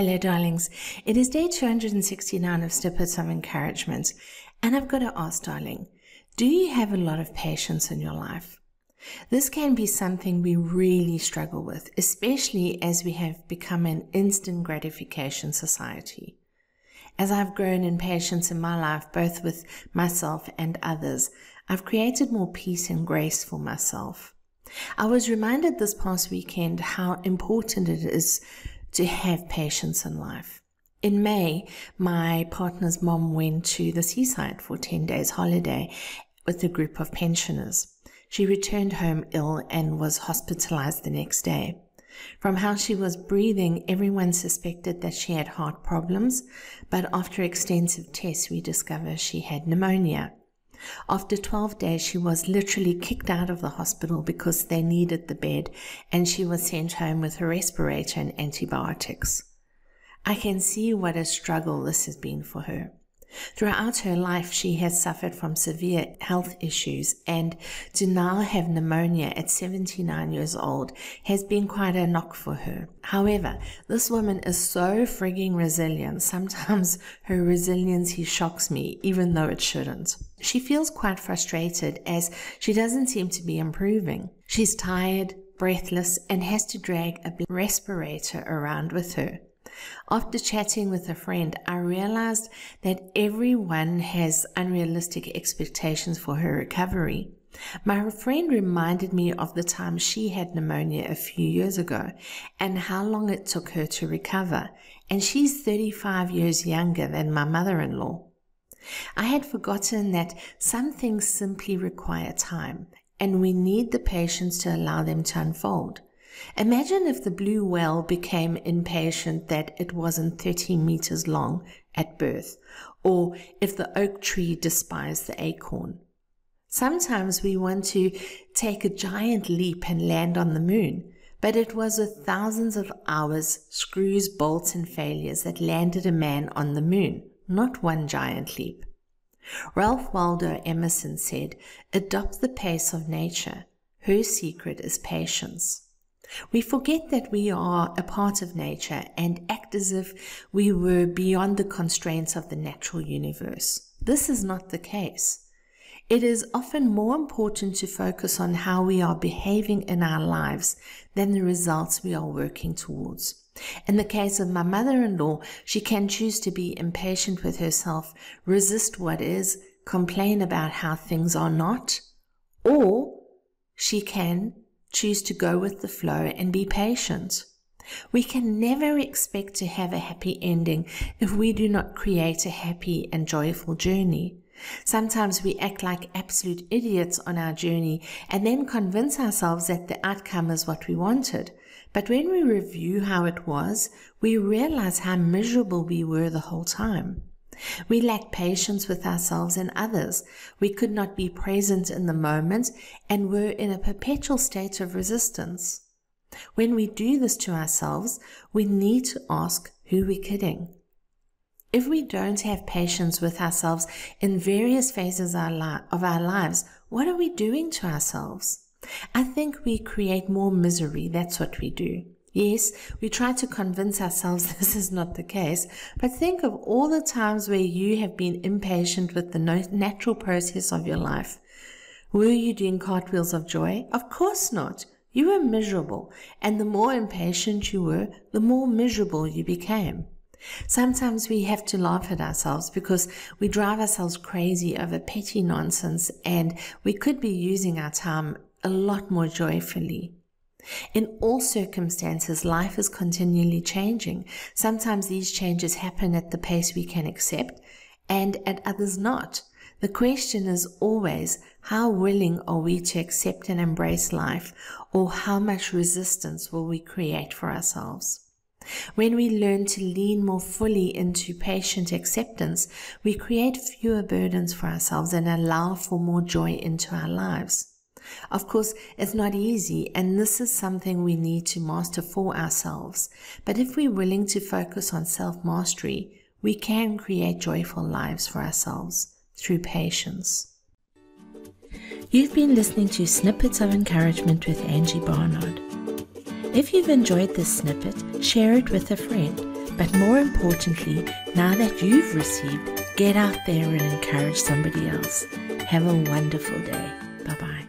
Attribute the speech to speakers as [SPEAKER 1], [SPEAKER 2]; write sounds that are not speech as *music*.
[SPEAKER 1] Hello, darlings. It is day 269 of Snippets of Encouragement, and I've got to ask, darling, do you have a lot of patience in your life? This can be something we really struggle with, especially as we have become an instant gratification society. As I've grown in patience in my life, both with myself and others, I've created more peace and grace for myself. I was reminded this past weekend how important it is to have patience in life. In May, my partner's mom went to the seaside for 10 days holiday with a group of pensioners. She returned home ill and was hospitalized the next day. From how she was breathing, everyone suspected that she had heart problems, but after extensive tests, we discovered she had pneumonia. After 12 days, she was literally kicked out of the hospital because they needed the bed, and she was sent home with a respirator and antibiotics. I can see what a struggle this has been for her. Throughout her life, she has suffered from severe health issues, and to now have pneumonia at 79 years old has been quite a knock for her. However, this woman is so frigging resilient. *laughs* Sometimes her resiliency shocks me, even though it shouldn't. She feels quite frustrated as she doesn't seem to be improving. She's tired, breathless, and has to drag a respirator around with her. After chatting with a friend, I realized that everyone has unrealistic expectations for her recovery. My friend reminded me of the time she had pneumonia a few years ago and how long it took her to recover, and she's 35 years younger than my mother in law. I had forgotten that some things simply require time, and we need the patience to allow them to unfold. Imagine if the blue whale became impatient that it wasn't 30 meters long at birth, or if the oak tree despised the acorn. Sometimes we want to take a giant leap and land on the moon, but it was with thousands of hours, screws, bolts, and failures that landed a man on the moon, not one giant leap. Ralph Waldo Emerson said, Adopt the pace of nature. Her secret is patience. We forget that we are a part of nature and act as if we were beyond the constraints of the natural universe. This is not the case. It is often more important to focus on how we are behaving in our lives than the results we are working towards. In the case of my mother in law, she can choose to be impatient with herself, resist what is, complain about how things are not, or she can choose to go with the flow and be patient. We can never expect to have a happy ending if we do not create a happy and joyful journey. Sometimes we act like absolute idiots on our journey and then convince ourselves that the outcome is what we wanted. But when we review how it was, we realize how miserable we were the whole time. We lack patience with ourselves and others. We could not be present in the moment and were in a perpetual state of resistance. When we do this to ourselves, we need to ask who we're kidding. If we don't have patience with ourselves in various phases of our lives, what are we doing to ourselves? I think we create more misery. That's what we do. Yes, we try to convince ourselves *laughs* this is not the case, but think of all the times where you have been impatient with the natural process of your life. Were you doing cartwheels of joy? Of course not. You were miserable, and the more impatient you were, the more miserable you became. Sometimes we have to laugh at ourselves because we drive ourselves crazy over petty nonsense and we could be using our time a lot more joyfully. In all circumstances, life is continually changing. Sometimes these changes happen at the pace we can accept, and at others not. The question is always how willing are we to accept and embrace life, or how much resistance will we create for ourselves? When we learn to lean more fully into patient acceptance, we create fewer burdens for ourselves and allow for more joy into our lives. Of course, it's not easy, and this is something we need to master for ourselves. But if we're willing to focus on self mastery, we can create joyful lives for ourselves through patience. You've been listening to Snippets of Encouragement with Angie Barnard. If you've enjoyed this snippet, share it with a friend But more importantly, now that you've received, get out there and encourage somebody else. Have a wonderful day. Bye bye.